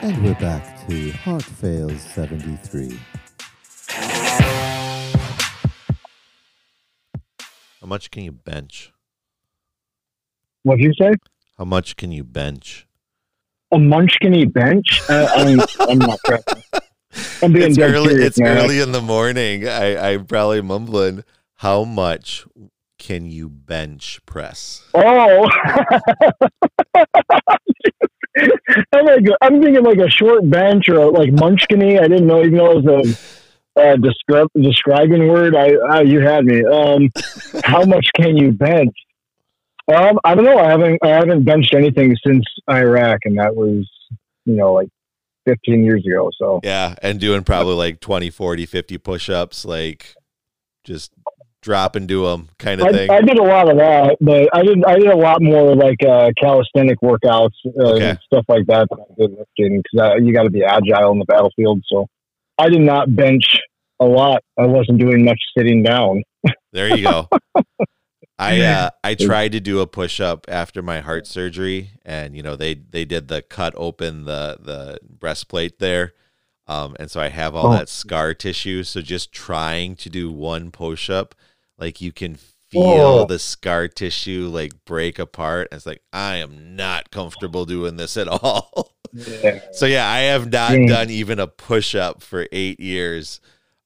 And we're back to Heart Fails 73. How much can you bench? What did you say? How much can you bench? A munchkiny bench? Uh, I'm, I'm not prepping. I'm being It's early. serious, It's man. early in the morning. I, I'm probably mumbling. How much can you bench press? Oh, I'm like I'm thinking like a short bench or like munchkiny. I didn't know even though it was a, descrip- describing word. I, I you had me. Um, how much can you bench? Um, I don't know. I haven't I haven't benched anything since Iraq, and that was you know like 15 years ago. So Yeah, and doing probably like 20, 40, 50 push-ups, like just drop and do them kind of thing. I did a lot of that, but I did I did a lot more like uh, calisthenic workouts uh, Okay. and stuff like that than I did lifting because you got to be agile in the battlefield. So I did not bench a lot. I wasn't doing much sitting down. There you go. I uh, I tried to do a push up after my heart surgery, and you know they they did the cut open the the breastplate there, um, and so I have all Oh. that scar tissue. So just trying to do one push up, like you can feel Oh. the scar tissue like break apart. And it's like I am not comfortable doing this at all. Yeah. So yeah, I have not Mm. done even a push up for eight years.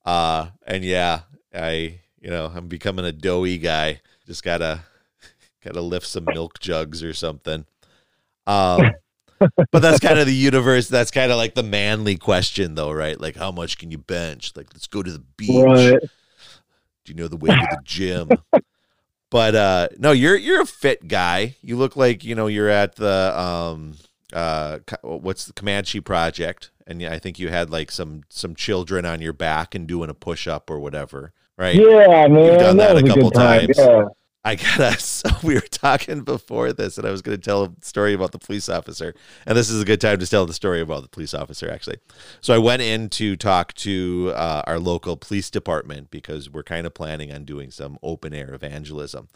Uh and yeah, I you know, I'm becoming a doughy guy. Just gotta gotta lift some milk jugs or something. Um but that's kind of the universe. That's kind of like the manly question though, right? Like how much can you bench? Like let's go to the beach. Right. Do you know the way to the gym? but uh no, you're you're a fit guy. You look like, you know, you're at the um uh what's the Comanche project and I think you had like some some children on your back and doing a push up or whatever, right? Yeah, man. done that was a couple good time. times. Yeah. I gotta. So we were talking before this, and I was going to tell a story about the police officer, and this is a good time to tell the story about the police officer, actually. So I went in to talk to uh, our local police department because we're kind of planning on doing some open air evangelism,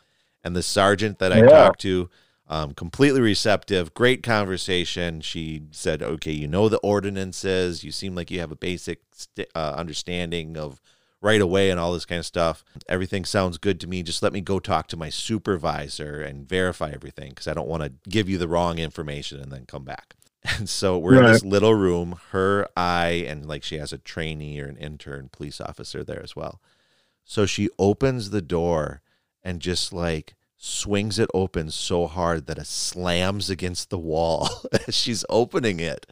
and the sergeant that I Yeah. talked to, um, completely receptive, great conversation. She said, "Okay, you know the ordinances. You seem like you have a basic st- uh, understanding of." Right away and all this kind of stuff. Everything sounds good to me. Just let me go talk to my supervisor and verify everything because I don't want to give you the wrong information and then come back. And so we're in this little room, her, I, and like she has a trainee or an intern police officer there as well. So she opens the door and just like swings it open so hard that it slams against the wall as she's opening it.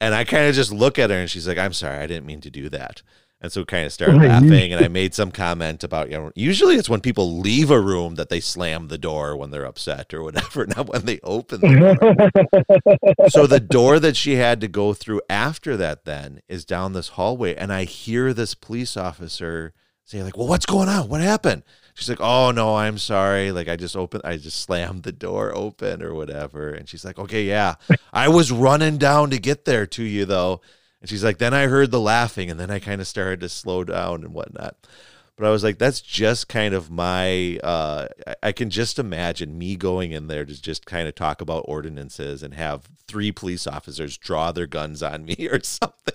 And I kind of just look at her and she's like, I'm sorry, I didn't mean to do that. And so kind of started laughing. And I made some comment about, you know, usually it's when people leave a room that they slam the door when they're upset or whatever, not when they open the door. so the door that she had to go through after that then is down this hallway. And I hear this police officer say, like, well, what's going on? What happened? She's like, oh, no, I'm sorry. Like, I just opened, I just slammed the door open or whatever. And she's like, okay, yeah. I was running down to get there to you, though. And she's like, then I heard the laughing, and then I kind of started to slow down and whatnot. But I was like, that's just kind of my. Uh, I- can just imagine me going in there to just kind of talk about ordinances and have three police officers draw their guns on me or something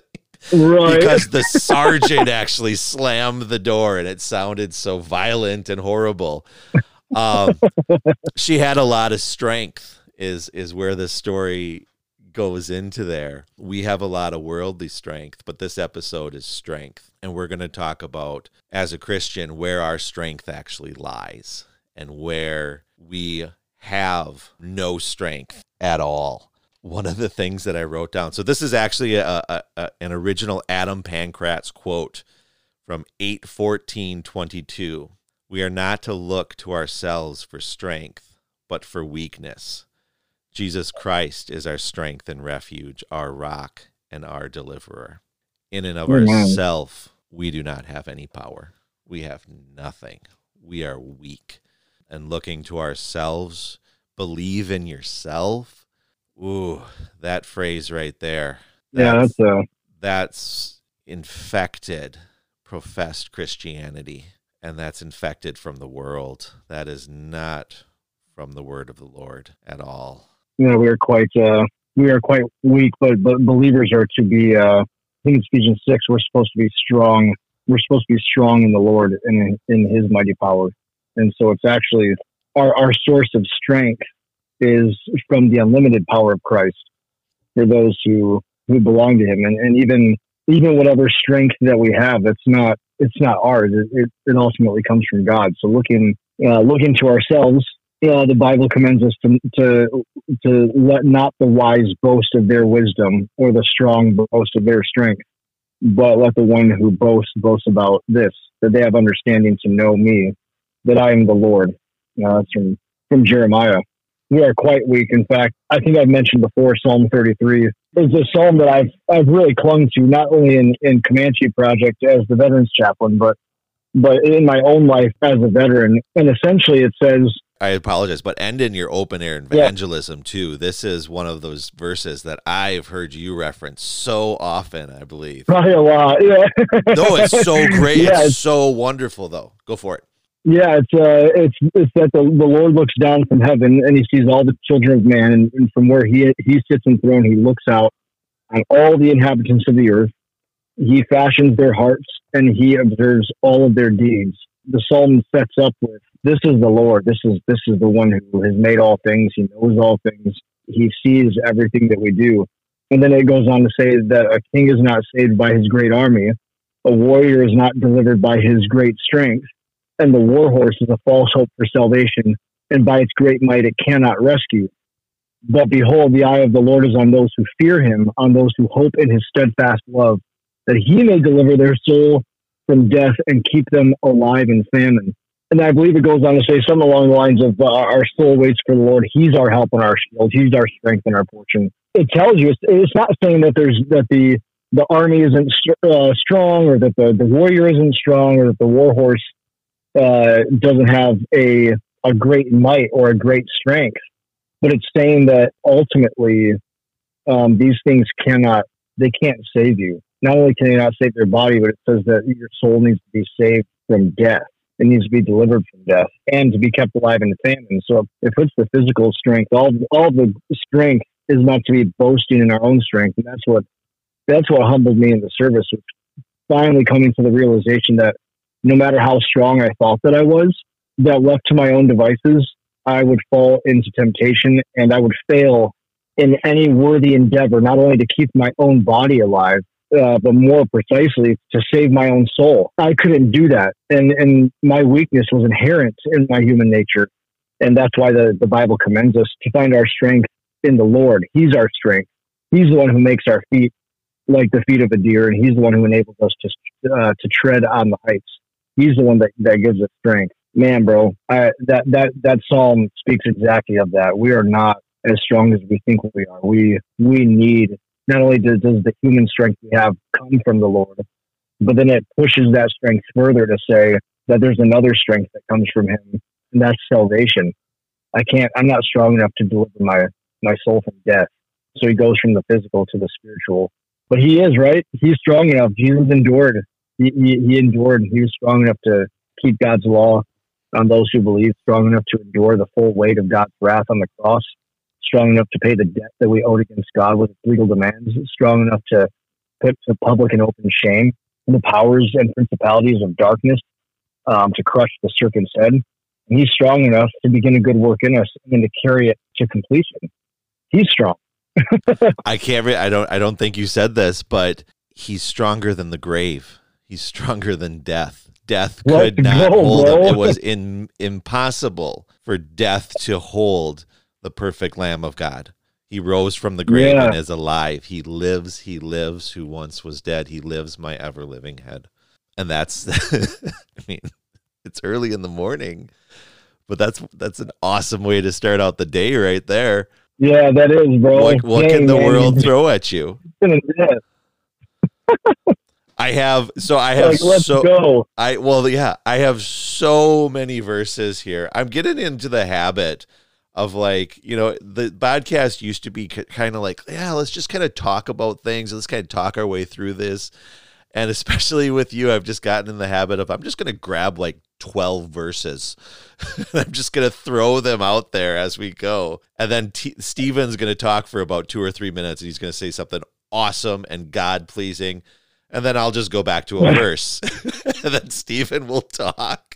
right. because the sergeant actually slammed the door and it sounded so violent and horrible. Um, she had a lot of strength. Is is where this story goes into there. We have a lot of worldly strength, but this episode is strength. And we're going to talk about, as a Christian, where our strength actually lies and where we have no strength at all. One of the things that I wrote down. So, this is actually a, a, a, an original Adam Pancratz quote from 81422. We are not to look to ourselves for strength, but for weakness. Jesus Christ is our strength and refuge, our rock and our deliverer. In and of ourself, we do not have any power. We have nothing. We are weak. And looking to ourselves, believe in yourself. Ooh, that phrase right there. yeah, That's- that's uh, that's infected professed Christianity, and that's infected from the world. That is not from the word of the Lord at all. You know, we were quite uh, we are quite weak, but but believers are to be. Uh, I think it's Ephesians six. We're supposed to be strong. We're supposed to be strong in the Lord and in, His mighty power. And so it's actually our our source of strength is from the unlimited power of Christ for those who who belong to Him, and, and even even whatever strength that we have, it's not it's not ours. It, it, it ultimately comes from God. So looking uh, looking to ourselves, uh, the Bible commends us to, to to let not the wise boast of their wisdom or the strong boast of their strength, but let the one who boasts boast about this that they have understanding to know me, that I am the Lord. Uh, that's from from Jeremiah we are quite weak. In fact, I think I've mentioned before Psalm 33 is a psalm that I've I've really clung to, not only in, in Comanche Project as the veterans chaplain, but but in my own life as a veteran. And essentially it says I apologize, but end in your open air evangelism yeah. too. This is one of those verses that I've heard you reference so often, I believe. Probably a lot, yeah. no, it's so great. Yeah, it's so wonderful though. Go for it. Yeah, it's uh, it's it's that the, the Lord looks down from heaven and he sees all the children of man, and, and from where he he sits enthroned, he looks out on all the inhabitants of the earth. He fashions their hearts and he observes all of their deeds. The psalm sets up with this is the Lord. This is this is the one who has made all things. He knows all things. He sees everything that we do. And then it goes on to say that a king is not saved by his great army. A warrior is not delivered by his great strength and the war horse is a false hope for salvation, and by its great might it cannot rescue. But behold, the eye of the Lord is on those who fear him, on those who hope in his steadfast love, that he may deliver their soul from death and keep them alive in famine. And I believe it goes on to say something along the lines of uh, our soul waits for the Lord. He's our help and our shield. He's our strength and our portion. It tells you it's, it's not saying that there's that the the army isn't uh, strong or that the, the warrior isn't strong or that the war horse uh, doesn't have a a great might or a great strength, but it's saying that ultimately um, these things cannot they can't save you. Not only can they not save your body, but it says that your soul needs to be saved from death. It needs to be delivered from death and to be kept alive in the famine. So it puts the physical strength, all all the strength is not to be boasting in our own strength, and that's what that's what humbled me in the service. Finally, coming to the realization that no matter how strong I thought that I was, that left to my own devices, I would fall into temptation and I would fail in any worthy endeavor, not only to keep my own body alive, uh, but more precisely to save my own soul. I couldn't do that. And, and my weakness was inherent in my human nature. And that's why the, the Bible commends us to find our strength in the Lord. He's our strength. He's the one who makes our feet like the feet of a deer, and He's the one who enables us to, uh, to tread on the heights he's the one that, that gives us strength. Man, bro, I, that that that psalm speaks exactly of that. We are not as strong as we think we are. We we need not only does, does the human strength we have come from the Lord, but then it pushes that strength further to say that there's another strength that comes from Him, and that's salvation. I can't. I'm not strong enough to deliver my my soul from death. So He goes from the physical to the spiritual. But He is right. He's strong enough. Jesus endured he, he, he endured. He was strong enough to keep God's law on those who believe, strong enough to endure the full weight of God's wrath on the cross, strong enough to pay the debt that we owed against God with legal demands, strong enough to put to public and open shame and the powers and principalities of darkness um, to crush the serpent's head. And he's strong enough to begin a good work in us and to carry it to completion. He's strong. I can't. Re- I don't. I don't think you said this, but he's stronger than the grave. He's stronger than death. Death could not go, hold bro. him. It was in, impossible for death to hold the perfect Lamb of God. He rose from the grave yeah. and is alive. He lives. He lives. Who once was dead. He lives. My ever living head. And that's. I mean, it's early in the morning, but that's that's an awesome way to start out the day right there. Yeah, that is, bro. What, what can the man. world throw at you? I have so I have like, let's so go. I well yeah I have so many verses here. I'm getting into the habit of like you know the podcast used to be kind of like yeah let's just kind of talk about things let's kind of talk our way through this and especially with you I've just gotten in the habit of I'm just going to grab like 12 verses. And I'm just going to throw them out there as we go. And then T- Stephen's going to talk for about two or three minutes and he's going to say something awesome and God pleasing. And then I'll just go back to a verse. and then Stephen will talk.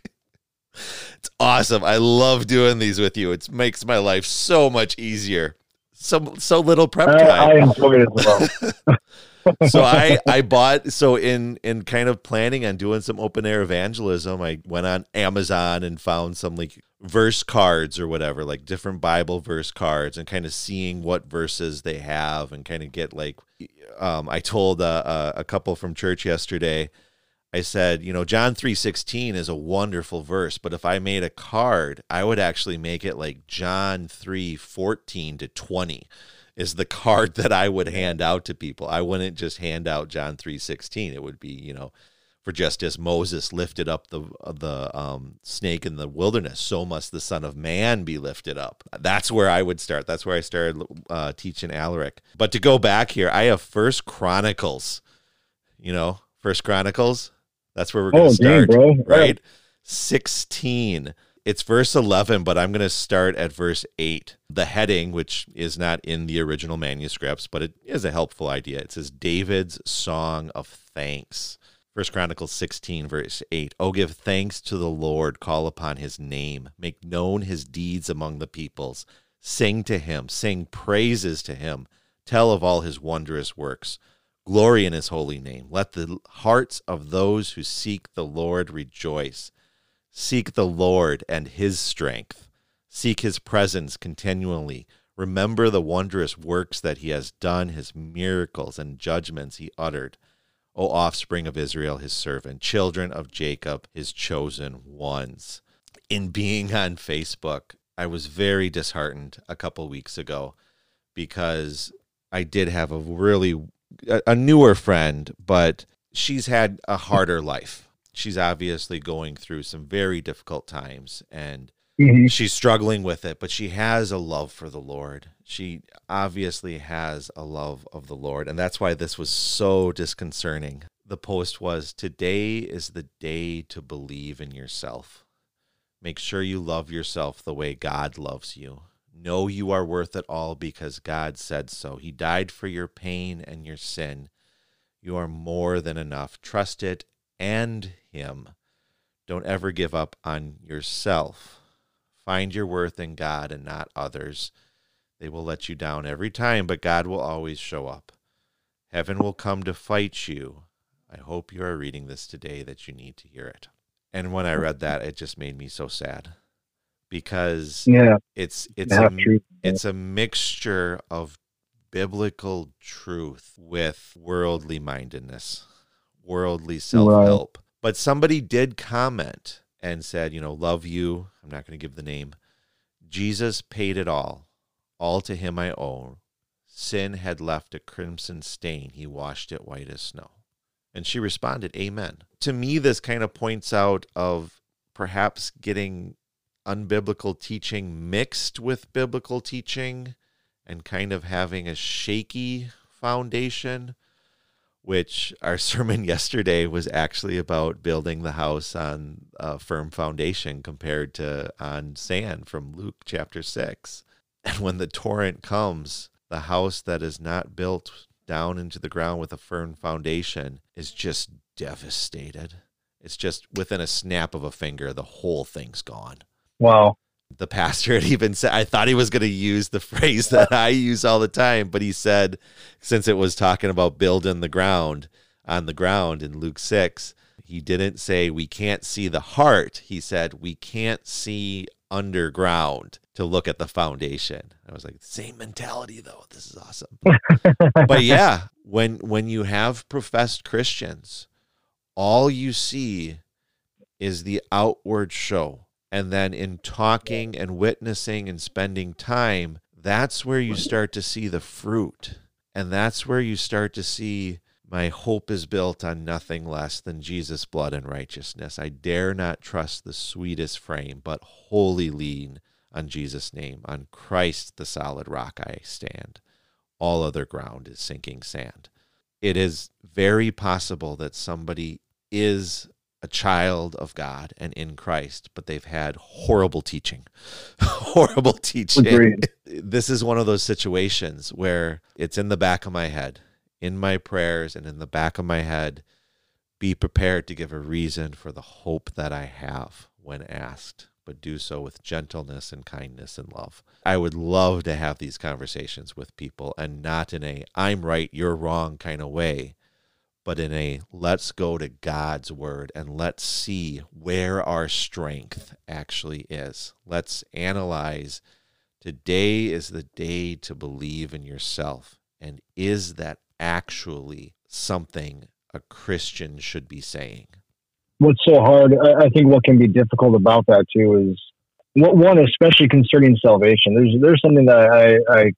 It's awesome. I love doing these with you. It makes my life so much easier. So so little prep time. I, I enjoy it as well. so I I bought so in in kind of planning on doing some open air evangelism. I went on Amazon and found some like verse cards or whatever, like different Bible verse cards, and kind of seeing what verses they have, and kind of get like. Um, I told a, a couple from church yesterday. I said, you know, John 3:16 is a wonderful verse, but if I made a card, I would actually make it like John 3:14 to 20 is the card that I would hand out to people. I wouldn't just hand out John 3:16. It would be, you know, for just as Moses lifted up the the um, snake in the wilderness, so must the Son of Man be lifted up. That's where I would start. That's where I started uh, teaching Alaric. But to go back here, I have First Chronicles. You know, First Chronicles. That's where we're going to Oh, dang, start, bro. right? Sixteen it's verse 11, but I'm going to start at verse 8. The heading, which is not in the original manuscripts, but it is a helpful idea. It says David's song of thanks. First Chronicles 16, verse 8. Oh, give thanks to the Lord, call upon his name, make known his deeds among the peoples. Sing to him, sing praises to him, tell of all his wondrous works. Glory in his holy name. Let the hearts of those who seek the Lord rejoice. Seek the Lord and his strength. Seek his presence continually. Remember the wondrous works that he has done, his miracles and judgments he uttered. O offspring of Israel, his servant, children of Jacob, his chosen ones. In being on Facebook, I was very disheartened a couple weeks ago because I did have a really a, a newer friend, but she's had a harder life she's obviously going through some very difficult times and Mhm. she's struggling with it, but she has a love for the Lord. She obviously has a love of the Lord, and that's why this was so disconcerting. The post was Today is the day to believe in yourself. Make sure you love yourself the way God loves you. Know you are worth it all because God said so. He died for your pain and your sin. You are more than enough. Trust it and Him. Don't ever give up on yourself. Find your worth in God and not others. They will let you down every time, but God will always show up. Heaven will come to fight you. I hope you are reading this today that you need to hear it. And when I read that, it just made me so sad because Yeah, it's it's a, it's a mixture of biblical truth with worldly mindedness, worldly self help. But somebody did comment and said, you know, love you. I'm not going to give the name. Jesus paid it all. All to him I owe. Sin had left a crimson stain. He washed it white as snow. And she responded, Amen. To me, this kind of points out of perhaps getting unbiblical teaching mixed with biblical teaching and kind of having a shaky foundation, which our sermon yesterday was actually about building the house on a firm foundation compared to on sand from Luke chapter 6. And when the torrent comes, the house that is not built down into the ground with a firm foundation is just devastated. It's just within a snap of a finger, the whole thing's gone Wow. the pastor had even said I thought he was going to use the phrase that I use all the time, but he said since it was talking about building the ground on the ground in Luke 6, he didn't say we can't see the heart. He said we can't see underground to look at the foundation. I was like, same mentality though. This is awesome. but yeah, when when you have professed Christians, all you see is the outward show. And then in talking and witnessing and spending time, that's where you start to see the fruit. And that's where you start to see my hope is built on nothing less than Jesus' blood and righteousness. I dare not trust the sweetest frame, but wholly lean on Jesus' name. On Christ, the solid rock, I stand. All other ground is sinking sand. It is very possible that somebody is a child of God and in Christ, but they've had horrible teaching. horrible teaching. Agreed. This is one of those situations where it's in the back of my head, in my prayers and in the back of my head. Be prepared to give a reason for the hope that I have when asked, but do so with gentleness and kindness and love. I would love to have these conversations with people and not in a I'm right, you're wrong kind of way but in a let's go to God's word and let's see where our strength actually is. Let's analyze today is the day to believe in yourself. And is that actually something a Christian should be saying? What's so hard, I think what can be difficult about that too is one, especially concerning salvation. There's there's something that I, I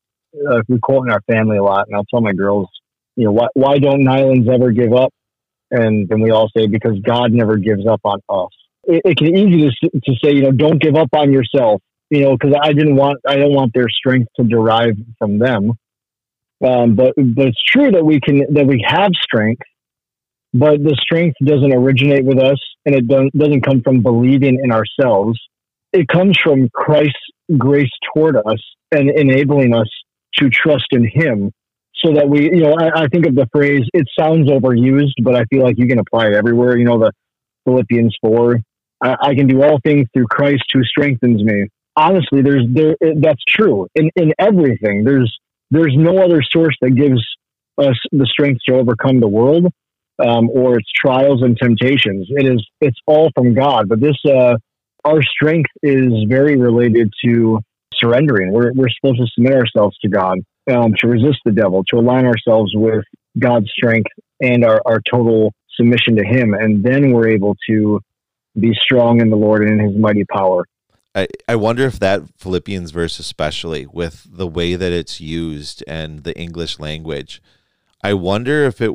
uh, we quote in our family a lot, and I'll tell my girls you know, why, why don't Nylons ever give up? And then we all say, because God never gives up on us. It, it can easy to, to say, you know, don't give up on yourself, you know, because I didn't want, I don't want their strength to derive from them. Um, but, but it's true that we can, that we have strength, but the strength doesn't originate with us and it doesn't, doesn't come from believing in ourselves. It comes from Christ's grace toward us and enabling us to trust in Him so that we, you know, I, I, think of the phrase, it sounds overused, but I feel like you can apply it everywhere. You know, the Philippians 4, I, I can do all things through Christ who strengthens me. Honestly, there's, there, that's true in, in everything. There's, there's no other source that gives us the strength to overcome the world, um, or its trials and temptations. It is, it's all from God. But this, uh, our strength is very related to surrendering. We're, we're supposed to submit ourselves to God um, to resist the devil, to align ourselves with God's strength and our, our total submission to Him. And then we're able to be strong in the Lord and in His mighty power. I, I wonder if that Philippians verse, especially with the way that it's used and the English language, I wonder if it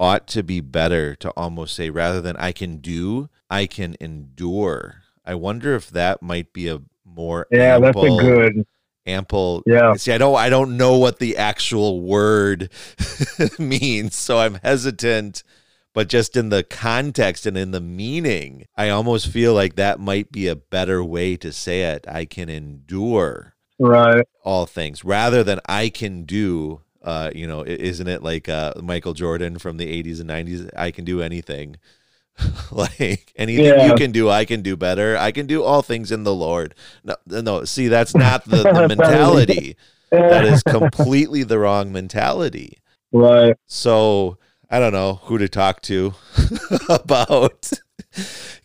ought to be better to almost say rather than I can do, I can endure. I wonder if that might be a more yeah, ample, that's a good ample yeah. See i don't i don't know what the actual word means so i'm hesitant but just in the context and in the meaning i almost feel like that might be a better way to say it. I can endure right. all things rather than i can do uh you know isn't it like uh michael jordan from the 80s and 90s i can do anything like anything yeah. you can do, I can do better. I can do all things in the Lord. No, no. See, that's not the, the mentality. that is completely the wrong mentality. Right. So I don't know who to talk to about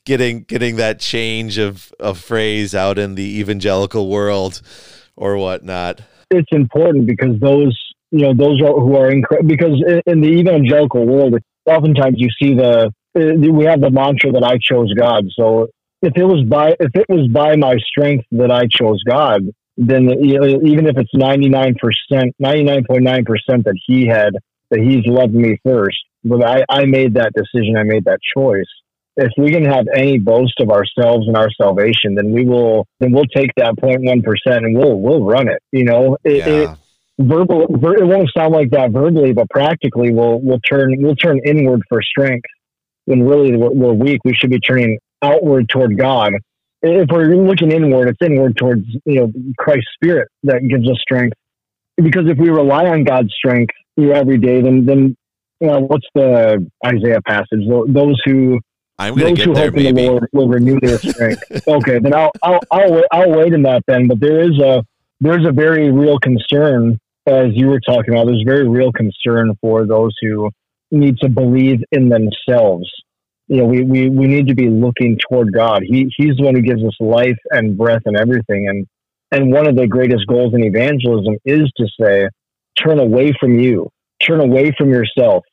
getting getting that change of of phrase out in the evangelical world or whatnot. It's important because those you know those are who are in because in, in the evangelical world, oftentimes you see the Uh, we have the mantra that I chose God. So if it was by if it was by my strength that I chose God, then even if it's ninety nine percent, ninety nine point nine percent that He had that He's loved me first, but I, I made that decision. I made that choice. If we can have any boast of ourselves and our salvation, then we will then we'll take that 0.1 percent and we'll we'll run it. You know, it, yeah. it verbal it won't sound like that verbally, but practically we'll we'll turn we'll turn inward for strength when really we're, we're weak, we should be turning outward toward God. If we're looking inward, it's inward towards you know Christ's Spirit that gives us strength. Because if we rely on God's strength know, every day, then then you know, what's the Isaiah passage? Those who I'm going to get there. Maybe the Lord will renew their strength. okay, then I'll I'll I'll wait, I'll wait in that then. But there is a there's a very real concern, as you were talking about. There's very real concern for those who need to believe in themselves. You know, we, we, we need to be looking toward God. He, he's the one who gives us life and breath and everything. And, and one of the greatest goals in evangelism is to say, turn away from you, turn away from yourself.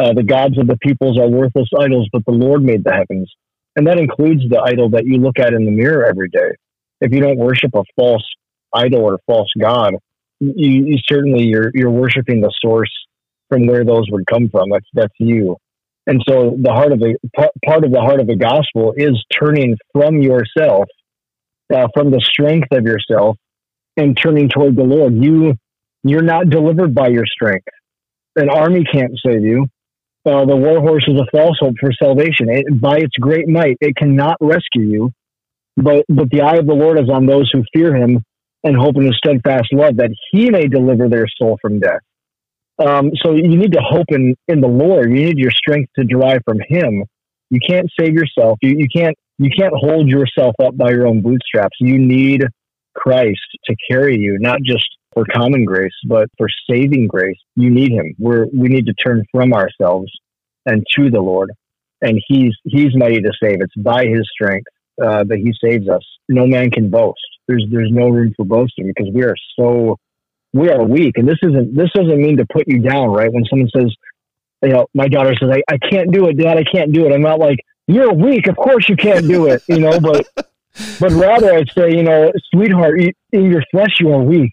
Uh, the gods of the peoples are worthless idols, but the Lord made the heavens. And that includes the idol that you look at in the mirror every day. If you don't worship a false idol or false God, you, you certainly you're, you're worshiping the source from where those would come from. That's that's you. And so the heart of the part of the heart of the gospel is turning from yourself, uh, from the strength of yourself, and turning toward the Lord. You you're not delivered by your strength. An army can't save you. uh, the war horse is a false hope for salvation. It, by its great might, it cannot rescue you, but but the eye of the Lord is on those who fear Him and hope in His steadfast love, that He may deliver their soul from death. Um, so you need to hope in in the Lord. You need your strength to derive from Him. You can't save yourself. You you can't you can't hold yourself up by your own bootstraps. You need Christ to carry you, not just for common grace, but for saving grace. You need him. We're, we need to turn from ourselves and to the Lord. And he's, he's mighty to save. It's by his strength uh, that he saves us. No man can boast. There's, there's no room for boasting because we are so, we are weak. And this isn't, this doesn't mean to put you down, right? When someone says, you know, my daughter says, I, I can't do it, dad, I can't do it. I'm not like, you're weak. Of course you can't do it, you know, but, but rather I'd say, you know, sweetheart, in your flesh you are weak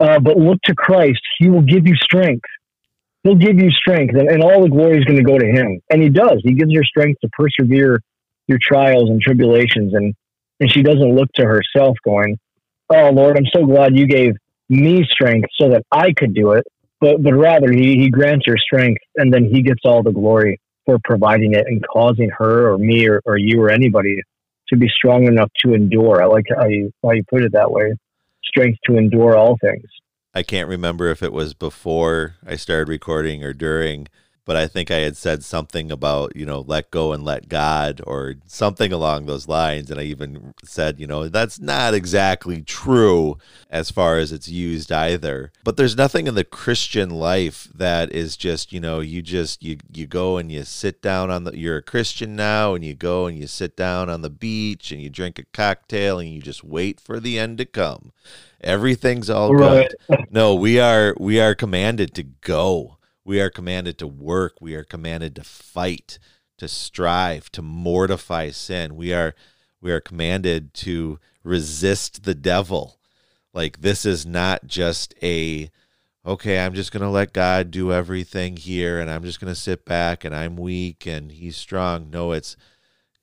uh, but look to Christ. He will give you strength. He'll give you strength, and, and all the glory is going to go to Him. And He does. He gives her strength to persevere your trials and tribulations. And, and she doesn't look to herself going, Oh, Lord, I'm so glad you gave me strength so that I could do it. But, but rather, he, he grants her strength, and then He gets all the glory for providing it and causing her or me or, or you or anybody to be strong enough to endure. I like how you, how you put it that way strength to endure all things. I can't remember if it was before I started recording or during, but I think I had said something about, you know, let go and let God or something along those lines. And I even said, you know, that's not exactly true as far as it's used either. But there's nothing in the Christian life that is just, you know, you just, you, you go and you sit down on the, you're a Christian now and you go and you sit down on the beach and you drink a cocktail and you just wait for the end to come. Everything's all right. good. No, we are, we are commanded to go we are commanded to work. We are commanded to fight, to strive, to mortify sin. We are we are commanded to resist the devil. Like this is not just a okay, I'm just going to let God do everything here and I'm just going to sit back and I'm weak and he's strong. No, it's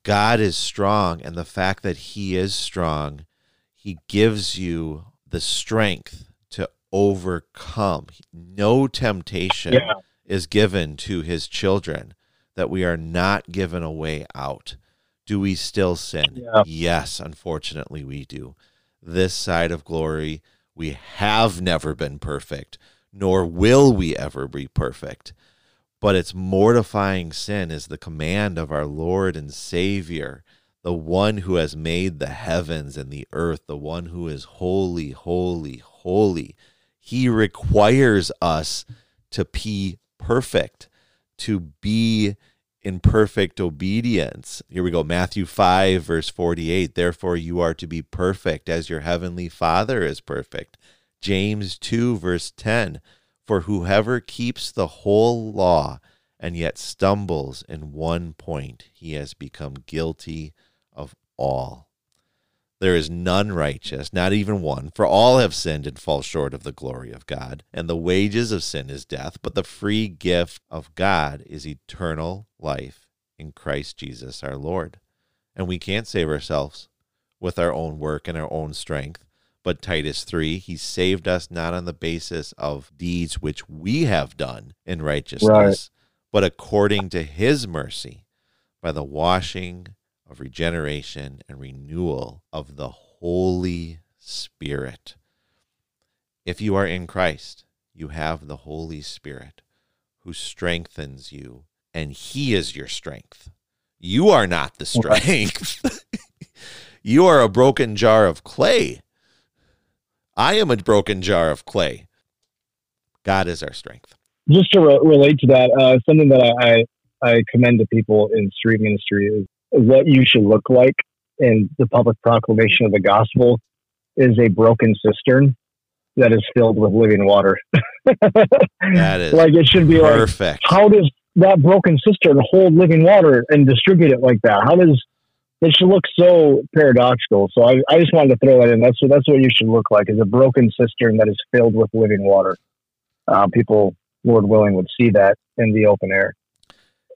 God is strong and the fact that he is strong, he gives you the strength overcome. No temptation yeah. is given to his children that we are not given a way out. Do we still sin? Yeah. Yes, unfortunately, we do. This side of glory, we have never been perfect, nor will we ever be perfect. But it's mortifying sin is the command of our Lord and Savior, the one who has made the heavens and the earth, the one who is holy, holy, holy he requires us to be perfect, to be in perfect obedience. Here we go Matthew 5, verse 48. Therefore, you are to be perfect as your heavenly Father is perfect. James 2, verse 10. For whoever keeps the whole law and yet stumbles in one point, he has become guilty of all. There is none righteous, not even one, for all have sinned and fall short of the glory of God. And the wages of sin is death, but the free gift of God is eternal life in Christ Jesus our Lord. And we can't save ourselves with our own work and our own strength. But Titus 3, he saved us not on the basis of deeds which we have done in righteousness, right. but according to his mercy by the washing of regeneration and renewal of the Holy Spirit. If you are in Christ, you have the Holy Spirit who strengthens you, and He is your strength. You are not the strength. you are a broken jar of clay. I am a broken jar of clay. God is our strength. Just to re- relate to that, uh, something that I, I, I commend to people in street ministry is what you should look like in the public proclamation of the gospel is a broken cistern that is filled with living water. that is like it should be perfect. Like, how does that broken cistern hold living water and distribute it like that? How does it should look so paradoxical. So I, I just wanted to throw that in. That's what that's what you should look like is a broken cistern that is filled with living water. Uh, people, Lord willing, would see that in the open air.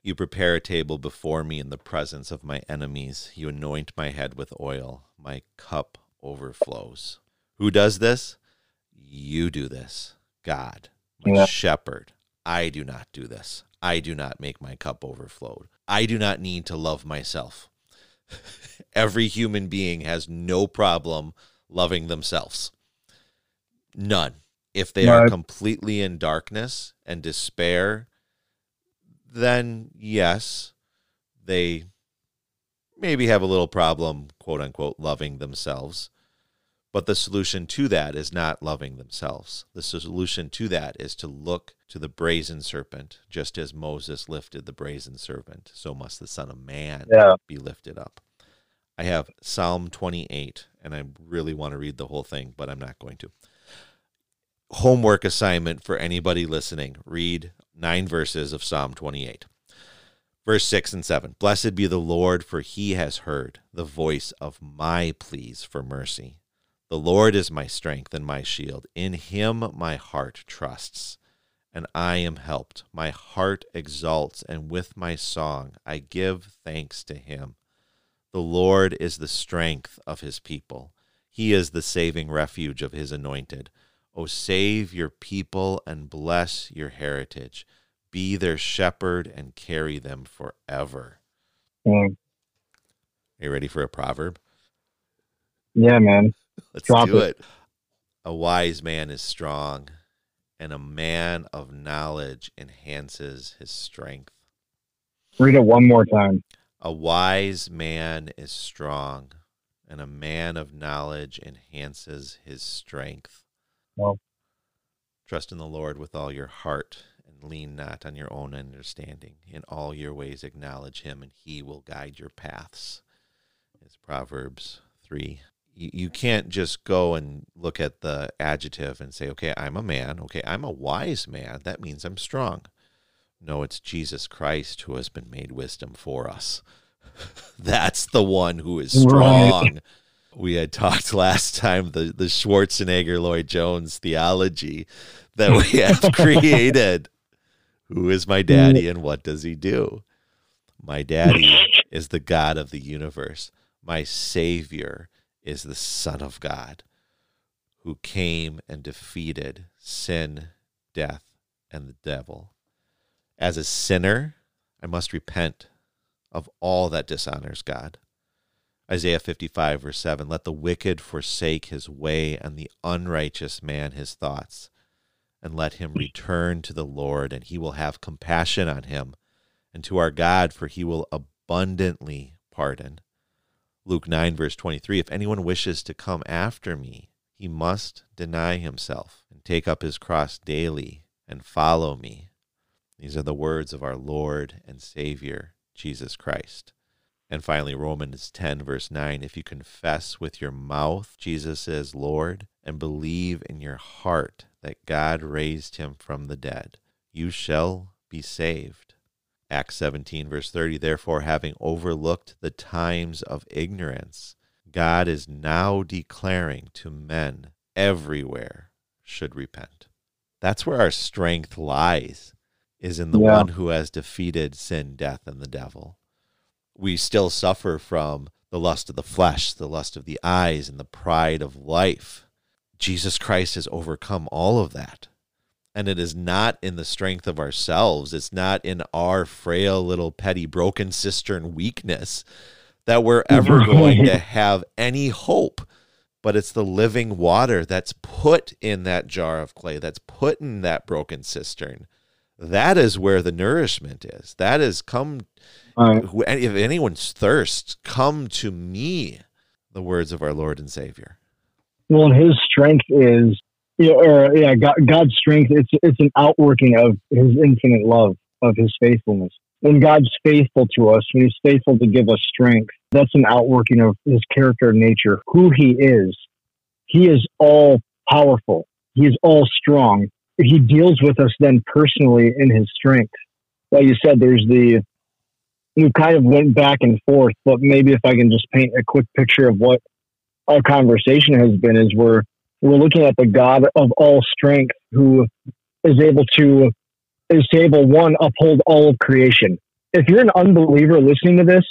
You prepare a table before me in the presence of my enemies. You anoint my head with oil. My cup overflows. Who does this? You do this. God, my yeah. shepherd. I do not do this. I do not make my cup overflow. I do not need to love myself. Every human being has no problem loving themselves. None. If they are completely in darkness and despair, then yes, they maybe have a little problem, quote unquote, loving themselves. But the solution to that is not loving themselves. The solution to that is to look to the brazen serpent, just as Moses lifted the brazen serpent, so must the Son of Man Yeah. be lifted up. I have Psalm 28, and I really want to read the whole thing, but I'm not going to. Homework assignment for anybody listening read nine verses of Psalm 28. Verse 6 and 7 Blessed be the Lord, for he has heard the voice of my pleas for mercy. The Lord is my strength and my shield. In him my heart trusts, and I am helped. My heart exalts, and with my song I give thanks to him. The Lord is the strength of his people. He is the saving refuge of his anointed. O save your people and bless your heritage. Be their shepherd and carry them forever. Mm. Are you ready for a proverb? Yeah, man. Let's Drop do it. it. A wise man is strong, and a man of knowledge enhances his strength. Read it one more time. A wise man is strong, and a man of knowledge enhances his strength. Well. Trust in the Lord with all your heart, and lean not on your own understanding. In all your ways acknowledge him, and he will guide your paths. It's Proverbs 3. You, you can't just go and look at the adjective and say, okay, I'm a man. Okay, I'm a wise man. That means I'm strong. No, it's Jesus Christ who has been made wisdom for us. That's the one who is strong. We had talked last time the, the Schwarzenegger Lloyd Jones theology that we have created. Who is my daddy and what does he do? My daddy is the God of the universe. My Savior is the Son of God who came and defeated sin, death, and the devil. As a sinner, I must repent of all that dishonors God. Isaiah 55, verse 7 Let the wicked forsake his way, and the unrighteous man his thoughts. And let him hmm. return to the Lord, and he will have compassion on him, and to our God, for he will abundantly pardon. Luke 9, verse 23 If anyone wishes to come after me, he must deny himself and take up his cross daily and follow me. These are the words of our Lord and Savior, Jesus Christ. And finally, Romans 10, verse 9 If you confess with your mouth Jesus is Lord and believe in your heart that God raised him from the dead, you shall be saved. Acts 17, verse 30 Therefore, having overlooked the times of ignorance, God is now declaring to men everywhere should repent. That's where our strength lies, is in the Yeah. one who has defeated sin, death, and the devil. We still suffer from the lust of the flesh, the lust of the eyes, and the pride of life. Jesus Christ has overcome all of that. And it is not in the strength of ourselves, it's not in our frail little petty broken cistern weakness that we're ever going to have any hope. But it's the living water that's put in that jar of clay, that's put in that broken cistern. That is where the nourishment is. That is come, Right. if anyone's thirst, come to me, the words of our Lord and Savior. Well, and his strength is, yeah, or yeah, God, God's strength. It's it's an outworking of His infinite love, of His faithfulness. When God's faithful to us, when He's faithful to give us strength, that's an outworking of His character and nature, who He is. He is all powerful. He is all strong. He deals with us then personally in His strength. Like you said, there's the we kind of went back and forth, but maybe if I can just paint a quick picture of what our conversation has been is we're we're looking at the God of all strength who is able to is able one uphold all of creation. If you're an unbeliever listening to this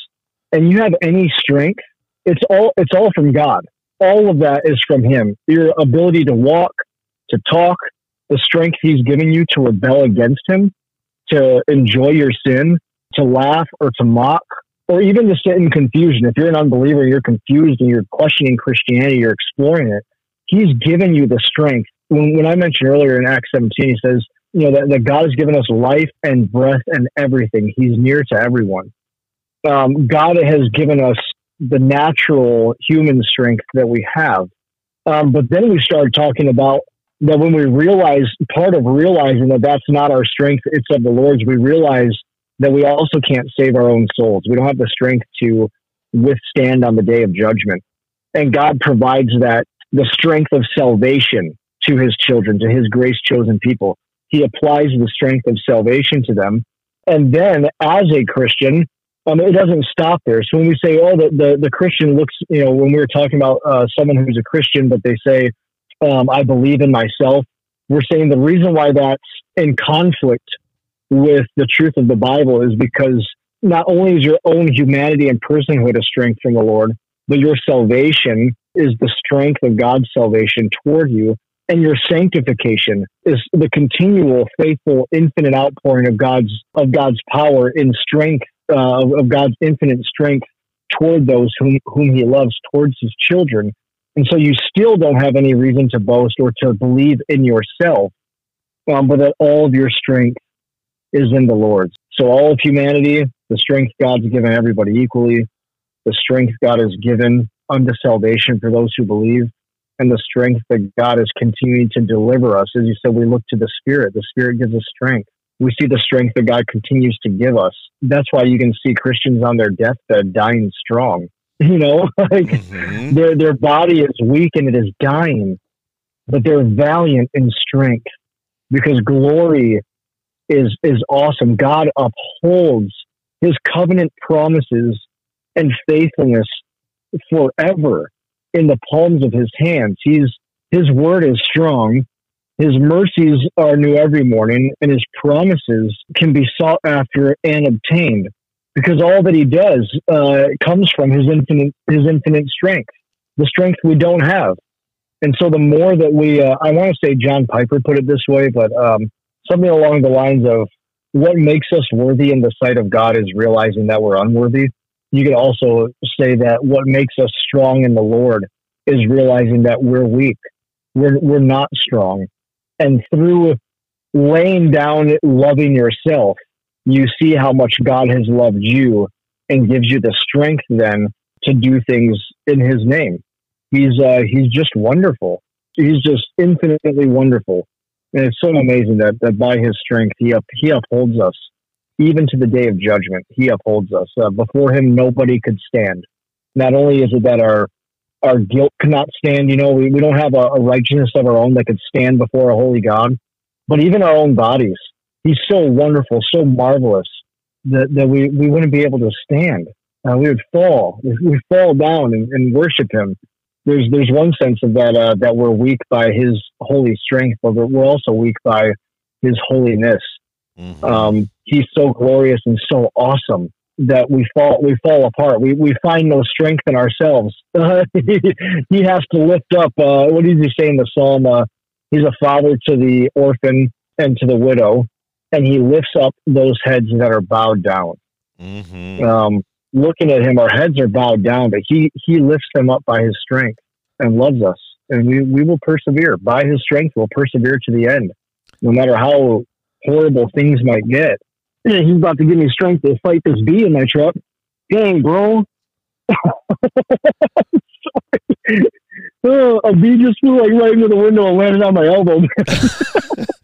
and you have any strength, it's all it's all from God. All of that is from him. Your ability to walk, to talk, the strength He's given you to rebel against Him, to enjoy your sin, to laugh or to mock, or even to sit in confusion. If you're an unbeliever, you're confused and you're questioning Christianity, you're exploring it. He's given you the strength. When, when I mentioned earlier in Acts 17, he says, you know, that, that God has given us life and breath and everything. He's near to everyone. Um, God has given us the natural human strength that we have. Um, but then we started talking about that when we realize part of realizing that that's not our strength, it's of the Lord's, we realize that we also can't save our own souls. We don't have the strength to withstand on the day of judgment. And God provides that the strength of salvation to his children, to his grace chosen people. He applies the strength of salvation to them. And then as a Christian, um, it doesn't stop there. So when we say, oh, the, the, the Christian looks, you know, when we were talking about uh, someone who's a Christian, but they say, um, I believe in myself, we're saying the reason why that's in conflict with the truth of the Bible is because not only is your own humanity and personhood a strength from the Lord, but your salvation is the strength of God's salvation toward you. And your sanctification is the continual, faithful, infinite outpouring of God's of God's power in strength uh, of God's infinite strength toward those whom whom He loves, towards His children. And so you still don't have any reason to boast or to believe in yourself, um, but that all of your strength is in the Lord's. So all of humanity, the strength God's given everybody equally, the strength God has given unto salvation for those who believe, and the strength that God is continuing to deliver us. As you said, we look to the Spirit. The Spirit gives us strength. We see the strength that God continues to give us. That's why you can see Christians on their deathbed dying strong. You know, like mm-hmm. their their body is weak and it is dying, but they're valiant in strength because glory is is awesome. God upholds his covenant promises and faithfulness forever in the palms of his hands. He's his word is strong. His mercies are new every morning, and his promises can be sought after and obtained because all that he does uh, comes from his infinite his infinite strength, the strength we don't have. And so, the more that we, uh, I want to say John Piper put it this way, but um, something along the lines of what makes us worthy in the sight of God is realizing that we're unworthy. You could also say that what makes us strong in the Lord is realizing that we're weak. We're, we're not strong. And through laying down loving yourself, you see how much God has loved you and gives you the strength then to do things in his name. He's uh, he's just wonderful. He's just infinitely wonderful. And it's so amazing that, that by his strength, he, up, he upholds us. Even to the day of judgment, he upholds us. Uh, before him, nobody could stand. Not only is it that our our guilt cannot stand, you know, we, we don't have a, a righteousness of our own that could stand before a holy God, but even our own bodies. He's so wonderful, so marvelous that, that we, we wouldn't be able to stand. Uh, we would fall. We would fall down and, and worship him there's there's one sense of that uh, that we're weak by His holy strength, but we're also weak by His holiness. Mm-hmm. Um, he's so glorious and so awesome that we fall we fall apart. We we find no strength in ourselves. Uh, he, he, has to lift up. Uh, what does he say in the psalm? Uh, he's a father to the orphan and to the widow, and he lifts up those heads that are bowed down. Mm-hmm. Um, looking at him, our heads are bowed down, but he he lifts them up by his strength and loves us, and we we will persevere by his strength. We'll persevere to the end, no matter how horrible things might get. Yeah, he's about to give me strength to fight this bee in my truck. Dang, bro. oh, a bee just flew like right into the window and landed on my elbow.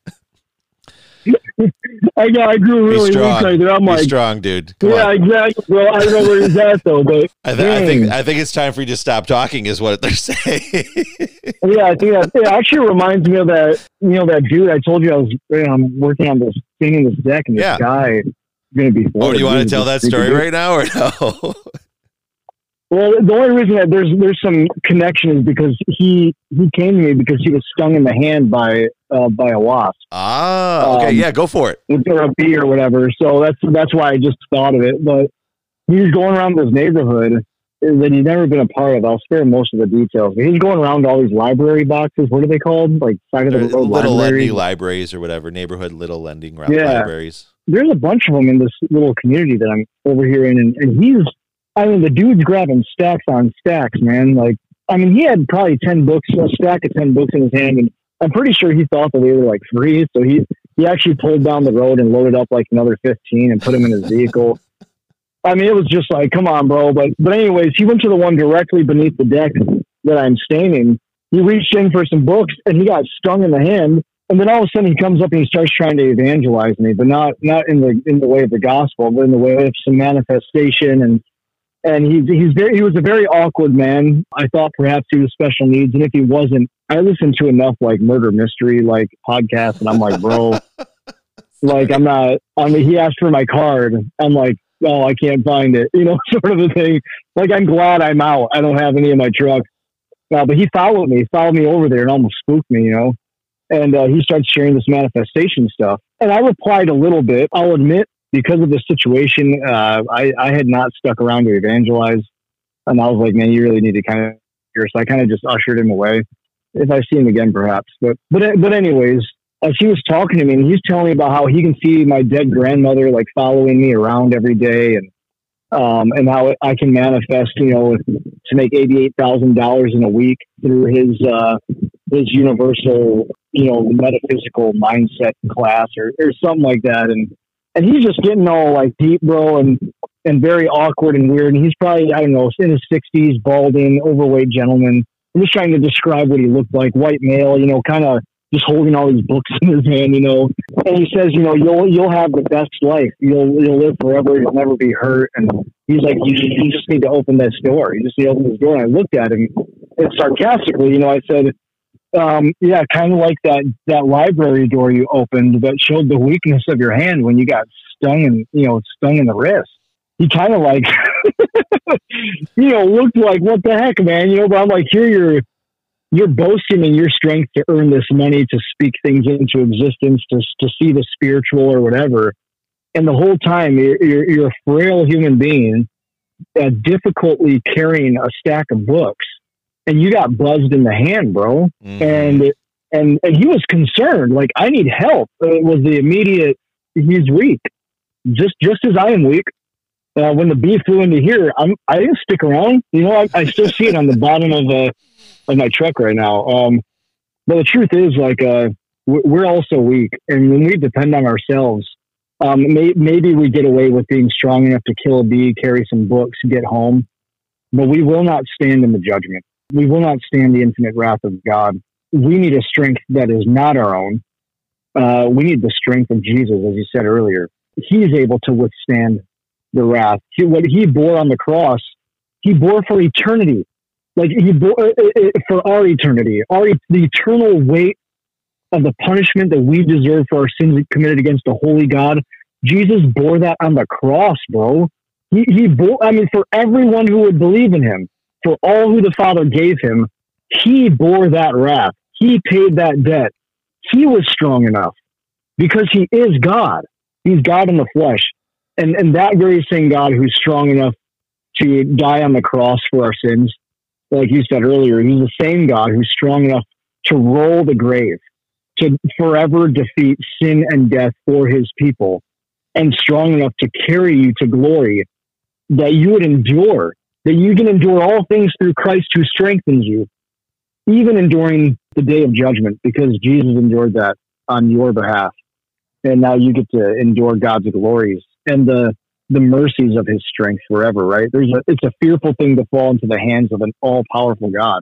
I got, I grew really weak right there. I'm Be like, strong, dude. Come yeah, on. exactly. Well, I don't know where he's at though, but I, th- I, think I think it's time for you to stop talking. Is what they're saying. yeah, I think that it actually reminds me of that. You know, that dude I told you I was. You know, I'm working on this painting this deck, and this yeah. guy going to be. Oh, do you want to tell that story right now or no? Well, the only reason that there's there's some connection is because he he came to me because he was stung in the hand by uh, by a wasp. Ah, okay, um, yeah, go for it. Or a bee or whatever. So that's that's why I just thought of it. But he was going around this neighborhood, that he's never been a part of. I'll spare most of the details. He's going around all these library boxes. What are they called? Like side of the road little libraries. lending libraries or whatever, neighborhood little lending Yeah. libraries. There's a bunch of them in this little community that I'm over here in, and, and he's. I mean, the dude's grabbing stacks on stacks, man. Like, I mean, he had probably ten books, a stack of ten books in his hand, and I'm pretty sure he thought that they were like free. So he he actually pulled down the road and loaded up like another fifteen and put them in his vehicle. I mean, it was just like, come on, bro. But but anyways, he went to the one directly beneath the deck that I'm staying in. He reached in for some books and he got stung in the hand. And then all of a sudden he comes up and he starts trying to evangelize me, but not not in the in the way of the gospel, but in the way of some manifestation and and he's he's very he was a very awkward man. I thought perhaps he was special needs, and if he wasn't, I listened to enough like murder mystery like podcasts, and I'm like, bro, like I'm not. I mean, he asked for my card. I'm like, oh, I can't find it. You know, sort of a thing. Like I'm glad I'm out. I don't have any in my truck. Uh, but he followed me, followed me over there, and almost spooked me. You know, and uh, he starts sharing this manifestation stuff, and I replied a little bit. I'll admit because of the situation, uh, I, I had not stuck around to evangelize. And I was like, man, you really need to kind of hear. So I kind of just ushered him away. If I see him again, perhaps. But, but, but anyways, as he was talking to me and he's telling me about how he can see my dead grandmother like following me around every day and, um, and how I can manifest, you know, to make $88,000 in a week through his, uh, his universal, you know, metaphysical mindset class or, or something like that. And, and he's just getting all like deep, bro, and and very awkward and weird. And he's probably I don't know, in his sixties, balding, overweight gentleman. I'm just trying to describe what he looked like, white male, you know, kind of just holding all these books in his hand, you know. And he says, you know, you'll you'll have the best life. You'll you'll live forever. You'll never be hurt. And he's like, you just, you just need to open this door. You just need to open this door. And I looked at him, and sarcastically, you know, I said. Um, yeah, kind of like that that library door you opened that showed the weakness of your hand when you got stung and you know stung in the wrist. He kind of like you know looked like what the heck, man. You know, but I'm like, here you're you're boasting in your strength to earn this money to speak things into existence to to see the spiritual or whatever, and the whole time you're you're, you're a frail human being, uh, difficultly carrying a stack of books and you got buzzed in the hand, bro. Mhm. And and and he was concerned, like I need help. It was the immediate. He's weak, just just as I am weak. Uh, when the bee flew into here, I'm I didn't stick around. You know, I, I still see it on the bottom of uh, of my truck right now. Um, but the truth is, like, uh, we- we're also weak, and when we depend on ourselves, um, may, maybe we get away with being strong enough to kill a bee, carry some books, get home, but we will not stand in the judgment we will not stand the infinite wrath of God. We need a strength that is not our own. Uh, we need the strength of Jesus, as you said earlier. He is able to withstand the wrath. He, what he bore on the cross, he bore for eternity. Like he bore uh, uh, uh, for our eternity, our the eternal weight of the punishment that we deserve for our sins committed against a holy God. Jesus bore that on the cross, bro. He, he bore, I mean, for everyone who would believe in him for all who the Father gave him, he bore that wrath. He paid that debt. He was strong enough because he is God. He's God in the flesh. And, and that very same God who's strong enough to die on the cross for our sins, like you said earlier, he's the same God who's strong enough to roll the grave, to forever defeat sin and death for his people, and strong enough to carry you to glory that you would endure that you can endure all things through Christ who strengthens you, even enduring the day of judgment, because Jesus endured that on your behalf. And now you get to endure God's glories and the the mercies of his strength forever, right? There's a it's a fearful thing to fall into the hands of an all powerful God.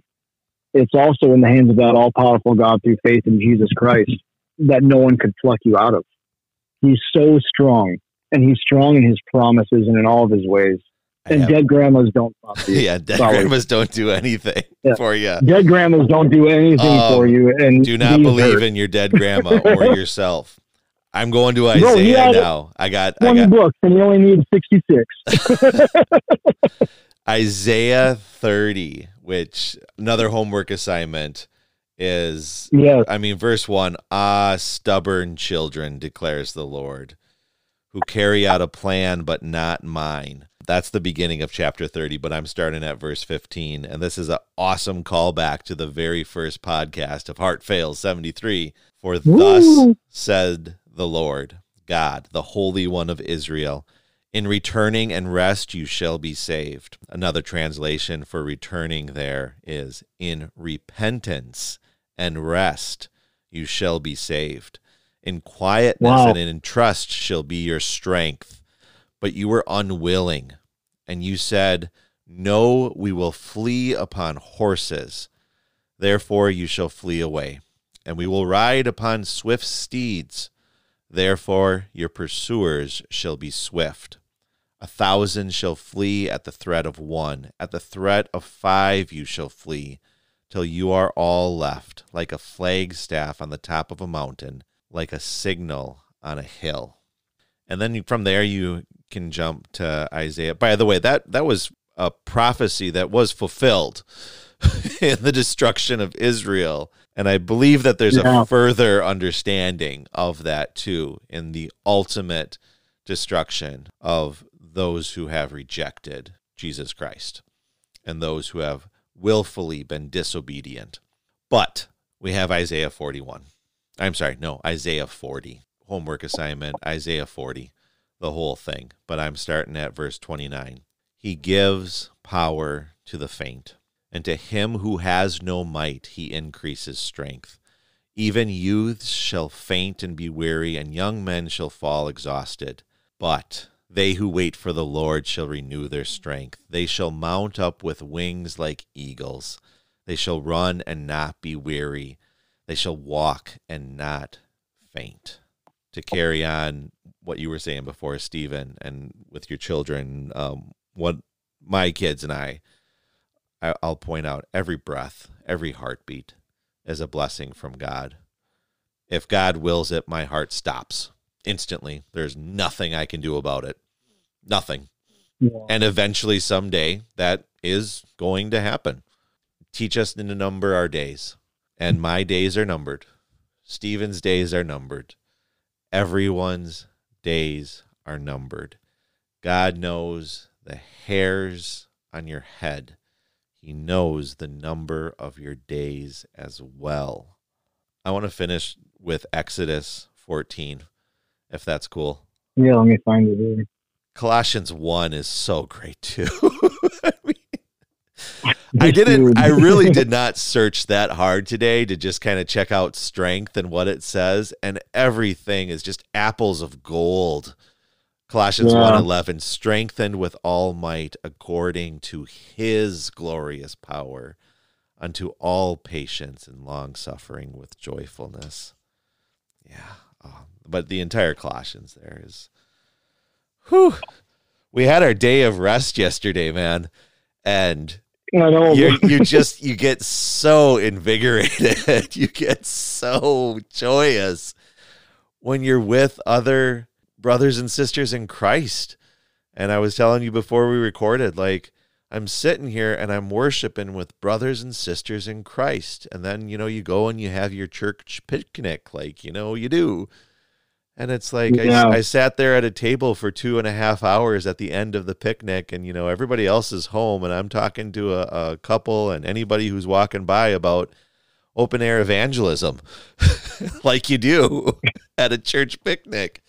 It's also in the hands of that all powerful God through faith in Jesus Christ that no one could pluck you out of. He's so strong, and he's strong in his promises and in all of his ways. I And dead grandmas don't yeah, dead Sorry. grandmas don't do anything Yeah. for you. Dead grandmas don't do anything Um, for you. And Do not believe hurt. in your dead grandma or yourself. I'm going to Isaiah had now. I got I 20 got books, and you only need 66. Isaiah 30, which another homework assignment is yes. I mean verse 1, ah stubborn children declares the Lord, who carry out a plan, but not mine. That's the beginning of chapter 30, but I'm starting at verse 15. And this is an awesome callback to the very first podcast of Heart Fails 73. For thus said the Lord God, the Holy One of Israel. In returning and rest you shall be saved. Another translation for returning there is in repentance and rest you shall be saved. In quietness Wow. and in trust shall be your strength. But you were unwilling, and you said, No, we will flee upon horses. Therefore you shall flee away, and we will ride upon swift steeds. Therefore your pursuers shall be swift. A thousand shall flee at the threat of one, at the threat of five you shall flee, till you are all left, like a flagstaff on the top of a mountain, like a signal on a hill. And then from there you can jump to Isaiah. By the way, that that was a prophecy that was fulfilled in the destruction of Israel. And I believe that there's Yeah. a further understanding of that too in the ultimate destruction of those who have rejected Jesus Christ and those who have willfully been disobedient. But we have Isaiah 41. I'm sorry, no, Isaiah 40. Homework assignment, Isaiah 40, the whole thing. But I'm starting at verse 29. He gives power to the faint, and to him who has no might, he increases strength. Even youths shall faint and be weary, and young men shall fall exhausted. But they who wait for the Lord shall renew their strength. They shall mount up with wings like eagles. They shall run and not be weary. They shall walk and not faint. To carry on what you were saying before, Stephen, and with your children, um, what my kids and I, I, I'll point out every breath, every heartbeat is a blessing from God. If God wills it, my heart stops instantly. There's nothing I can do about it. Nothing. Yeah. And eventually, someday, that is going to happen. Teach us to number our days. And my days are numbered. Stephen's days are numbered. Everyone's days are numbered. God knows the hairs on your head. He knows the number of your days as well. I want to finish with Exodus 14, if that's cool. Yeah, let me find it here. Colossians 1 is so great too. I, mean, I didn't I really did not search that hard today to just kind of check out strength and what it says and everything is just apples of gold. Colossians Yeah. 1:11 strengthened with all might according to his glorious power unto all patience and long suffering with joyfulness. Yeah. Oh, but the entire Colossians there is Whew. We had our day of rest yesterday, man. And I know. you you just you get so invigorated. you get so joyous when you're with other brothers and sisters in Christ. And I was telling you before we recorded, like I'm sitting here and I'm worshiping with brothers and sisters in Christ. And then, you know, you go and you have your church picnic, like, you know, you do. And it's like Yeah. I, I sat there at a table for two and a half hours at the end of the picnic, and you know everybody else is home, and I'm talking to a, a couple and anybody who's walking by about open air evangelism, like you do at a church picnic,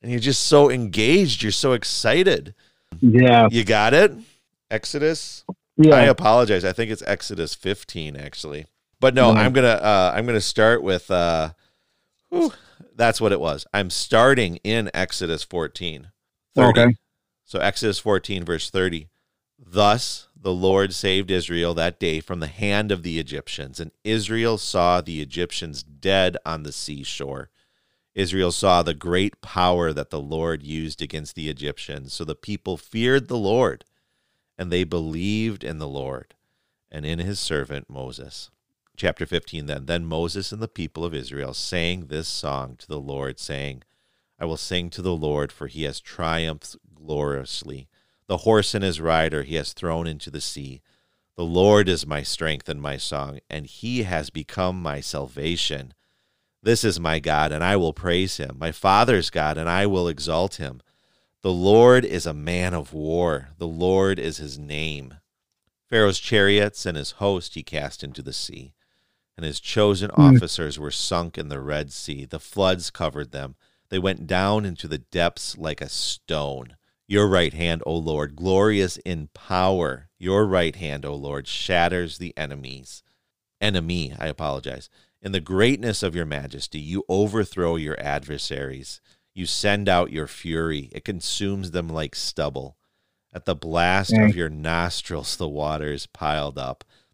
and you're just so engaged, you're so excited. yeah. You got it, Exodus. Yeah. I apologize. I think it's Exodus 15 actually. But no, Mhm. I'm going to uh I'm to start with uh whew, that's what it was. I'm starting in Exodus 14. 30. Okay. So Exodus 14 verse 30. Thus the Lord saved Israel that day from the hand of the Egyptians, and Israel saw the Egyptians dead on the seashore. Israel saw the great power that the Lord used against the Egyptians. So the people feared the Lord, and they believed in the Lord and in his servant Moses. Chapter 15 then. Then Moses and the people of Israel sang this song to the Lord, saying, I will sing to the Lord, for he has triumphed gloriously. The horse and his rider he has thrown into the sea. The Lord is my strength and my song, and he has become my salvation. This is my God, and I will praise him, my father's God, and I will exalt him. The Lord is a man of war, the Lord is his name. Pharaoh's chariots and his host he cast into the sea, and his chosen mm. officers were sunk in the Red Sea. The floods covered them, they went down into the depths like a stone. Your right hand, O Lord, glorious in power. Your right hand, O Lord, shatters the enemies. Enemy, I apologize. In the greatness of your majesty, you overthrow your adversaries. You send out your fury, it consumes them like stubble. At the blast of your nostrils, the waters piled up.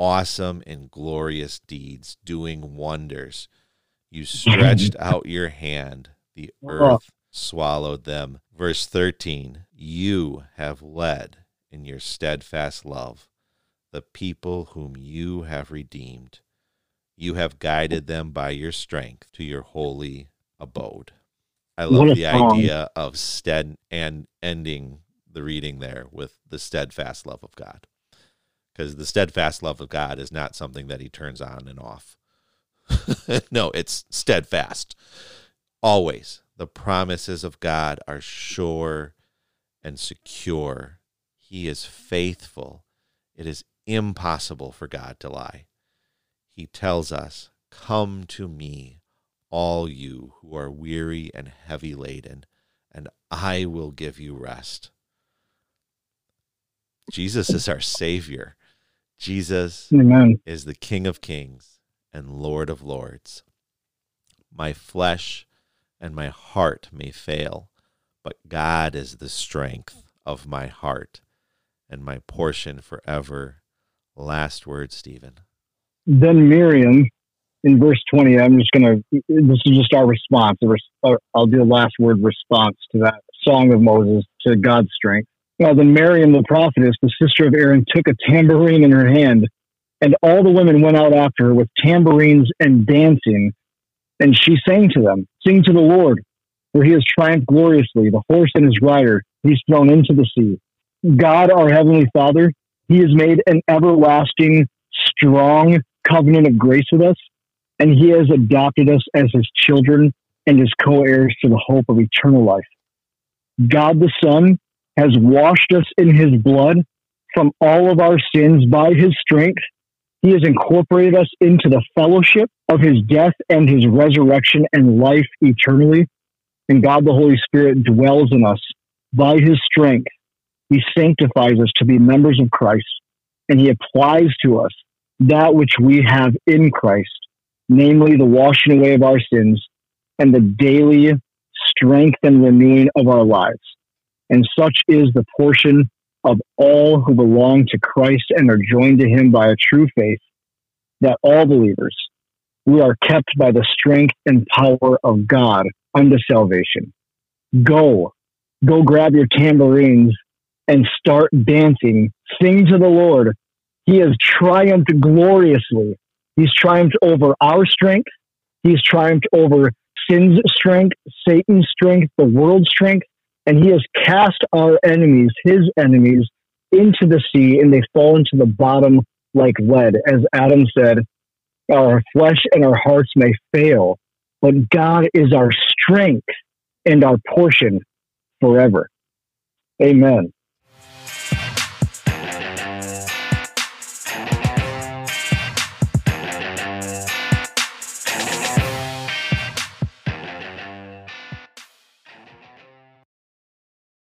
awesome and glorious deeds, doing wonders? You stretched out your hand, the oh. earth swallowed them. Verse 13 You have led in your steadfast love the people whom you have redeemed. You have guided them by your strength to your holy abode. I love the song. idea of stead and ending the reading there with the steadfast love of God. Because the steadfast love of God is not something that he turns on and off. no, it's steadfast. Always. The promises of God are sure and secure. He is faithful. It is impossible for God to lie he tells us, Come to me, all you who are weary and heavy laden, and I will give you rest. Jesus is our Savior. Jesus Amen. is the King of kings and Lord of lords. My flesh and my heart may fail, but God is the strength of my heart and my portion forever. Last word, Stephen then Miriam in verse 20, I'm just going to, this is just our response. Uh, I'll do the last word response to that song of Moses to God's strength. Now, then Miriam, the prophetess, the sister of Aaron, took a tambourine in her hand, and all the women went out after her with tambourines and dancing. And she sang to them, Sing to the Lord, for he has triumphed gloriously. The horse and his rider he's thrown into the sea. God, our heavenly Father, he has made an everlasting, strong, covenant of grace with us, and he has adopted us as his children and his co heirs to the hope of eternal life. God the Son has washed us in his blood from all of our sins by his strength. He has incorporated us into the fellowship of his death and his resurrection and life eternally. And God the Holy Spirit dwells in us by his strength. He sanctifies us to be members of Christ, and he applies to us that which we have in Christ, namely the washing away of our sins and the daily strength and renewing of our lives. And such is the portion of all who belong to Christ and are joined to him by a true faith, that all believers, we are kept by the strength and power of God unto salvation. Go, go grab your tambourines and start dancing. Sing to the Lord he has triumphed gloriously. He's triumphed over our strength. He's triumphed over sin's strength, Satan's strength, the world's strength, and he has cast our enemies, his enemies, into the sea, and they fall into the bottom like lead. As Adam said, our flesh and our hearts may fail, but God is our strength and our portion forever. Amen.